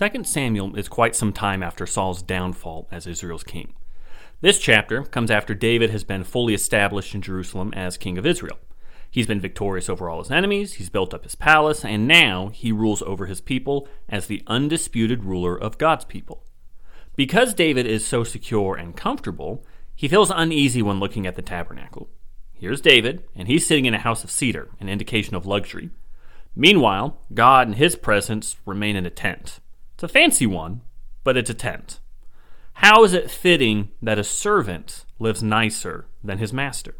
Second Samuel is quite some time after Saul's downfall as Israel's king. This chapter comes after David has been fully established in Jerusalem as king of Israel. He's been victorious over all his enemies, he's built up his palace, and now he rules over his people as the undisputed ruler of God's people. Because David is so secure and comfortable, he feels uneasy when looking at the tabernacle. Here's David, and he's sitting in a house of cedar, an indication of luxury. Meanwhile, God and his presence remain in a tent. It's a fancy one, but it's a tent. How is it fitting that a servant lives nicer than his master?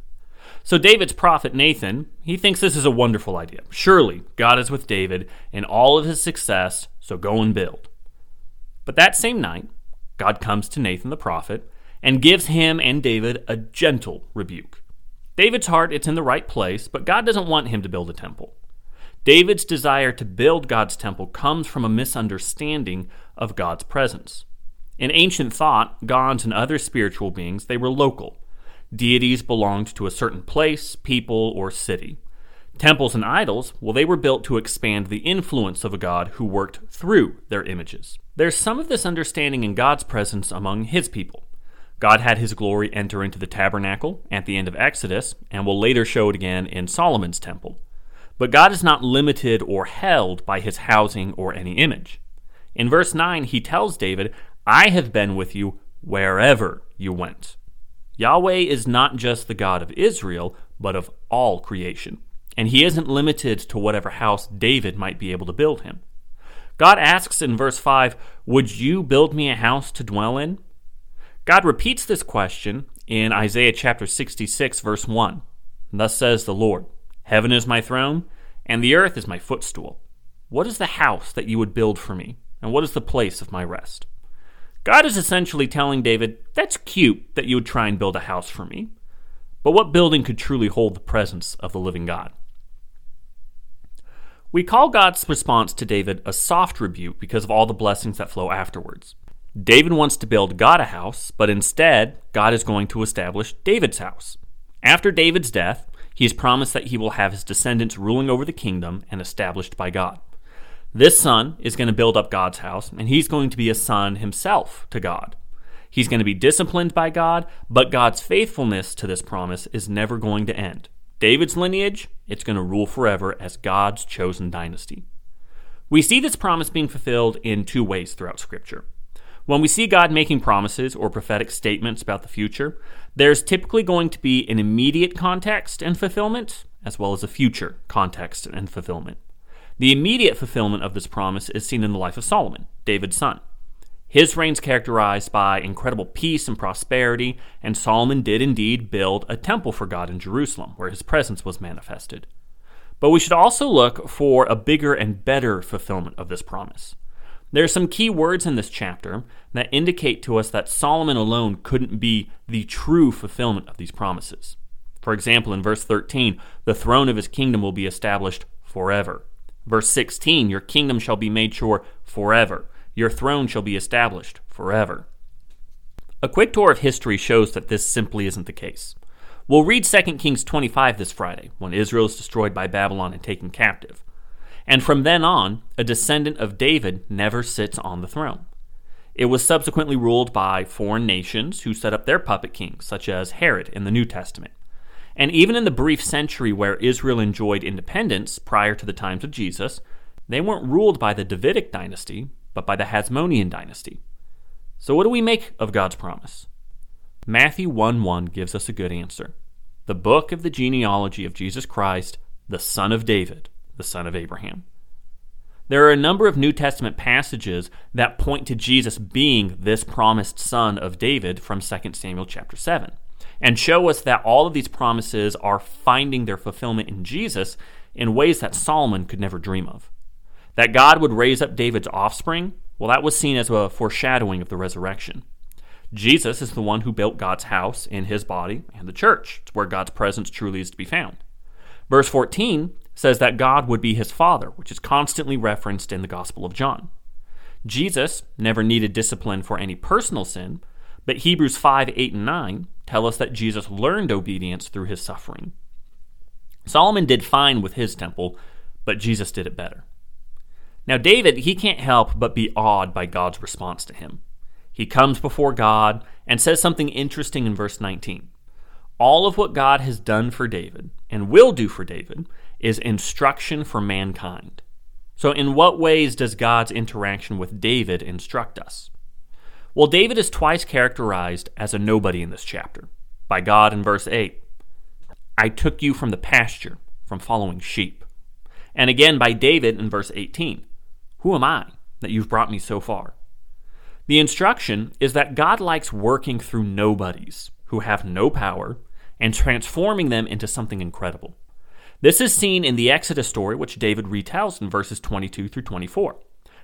So David's prophet Nathan, he thinks this is a wonderful idea. Surely God is with David in all of his success, so go and build. But that same night, God comes to Nathan the prophet and gives him and David a gentle rebuke. David's heart it's in the right place, but God doesn't want him to build a temple. David's desire to build God's temple comes from a misunderstanding of God's presence. In ancient thought, gods and other spiritual beings, they were local. Deities belonged to a certain place, people, or city. Temples and idols, well, they were built to expand the influence of a God who worked through their images. There's some of this understanding in God's presence among his people. God had his glory enter into the tabernacle at the end of Exodus, and will later show it again in Solomon's temple. But God is not limited or held by his housing or any image. In verse 9, he tells David, I have been with you wherever you went. Yahweh is not just the God of Israel, but of all creation. And he isn't limited to whatever house David might be able to build him. God asks in verse 5, Would you build me a house to dwell in? God repeats this question in Isaiah chapter 66, verse 1. Thus says the Lord Heaven is my throne, and the earth is my footstool. What is the house that you would build for me, and what is the place of my rest? God is essentially telling David, That's cute that you would try and build a house for me, but what building could truly hold the presence of the living God? We call God's response to David a soft rebuke because of all the blessings that flow afterwards. David wants to build God a house, but instead, God is going to establish David's house. After David's death, he has promised that he will have his descendants ruling over the kingdom and established by God. This son is going to build up God's house, and he's going to be a son himself to God. He's going to be disciplined by God, but God's faithfulness to this promise is never going to end. David's lineage, it's going to rule forever as God's chosen dynasty. We see this promise being fulfilled in two ways throughout Scripture. When we see God making promises or prophetic statements about the future, there's typically going to be an immediate context and fulfillment, as well as a future context and fulfillment. The immediate fulfillment of this promise is seen in the life of Solomon, David's son. His reign's characterized by incredible peace and prosperity, and Solomon did indeed build a temple for God in Jerusalem, where his presence was manifested. But we should also look for a bigger and better fulfillment of this promise. There are some key words in this chapter that indicate to us that Solomon alone couldn't be the true fulfillment of these promises. For example, in verse 13, the throne of his kingdom will be established forever. Verse 16, your kingdom shall be made sure forever. Your throne shall be established forever. A quick tour of history shows that this simply isn't the case. We'll read 2 Kings 25 this Friday, when Israel is destroyed by Babylon and taken captive. And from then on, a descendant of David never sits on the throne. It was subsequently ruled by foreign nations who set up their puppet kings, such as Herod in the New Testament. And even in the brief century where Israel enjoyed independence prior to the times of Jesus, they weren't ruled by the Davidic dynasty, but by the Hasmonean dynasty. So, what do we make of God's promise? Matthew 1 1 gives us a good answer. The book of the genealogy of Jesus Christ, the son of David, the son of Abraham. There are a number of New Testament passages that point to Jesus being this promised son of David from 2 Samuel chapter 7 and show us that all of these promises are finding their fulfillment in Jesus in ways that Solomon could never dream of. That God would raise up David's offspring, well, that was seen as a foreshadowing of the resurrection. Jesus is the one who built God's house in his body and the church. It's where God's presence truly is to be found. Verse 14 says that God would be his father, which is constantly referenced in the Gospel of John. Jesus never needed discipline for any personal sin, but Hebrews 5 8 and 9 tell us that Jesus learned obedience through his suffering. Solomon did fine with his temple, but Jesus did it better. Now, David, he can't help but be awed by God's response to him. He comes before God and says something interesting in verse 19. All of what God has done for David and will do for David is instruction for mankind. So, in what ways does God's interaction with David instruct us? Well, David is twice characterized as a nobody in this chapter by God in verse 8. I took you from the pasture, from following sheep. And again by David in verse 18 Who am I that you've brought me so far? The instruction is that God likes working through nobodies who have no power and transforming them into something incredible. This is seen in the Exodus story, which David retells in verses 22 through 24.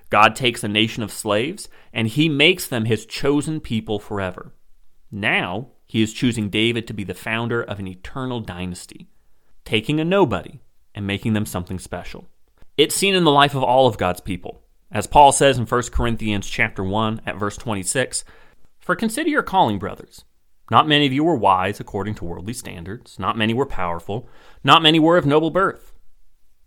God takes a nation of slaves and he makes them his chosen people forever. Now, he is choosing David to be the founder of an eternal dynasty, taking a nobody and making them something special. It's seen in the life of all of God's people. As Paul says in 1 Corinthians chapter 1 at verse 26, "For consider your calling, brothers. Not many of you were wise according to worldly standards, not many were powerful, not many were of noble birth.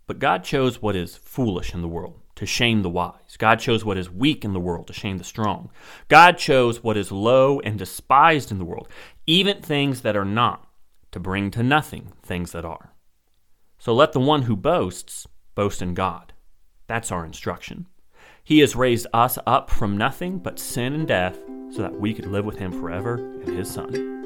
But God chose what is foolish in the world to shame the wise. God chose what is weak in the world to shame the strong. God chose what is low and despised in the world, even things that are not, to bring to nothing things that are. So let the one who boasts boast in God. That's our instruction. He has raised us up from nothing but sin and death so that we could live with him forever and his Son.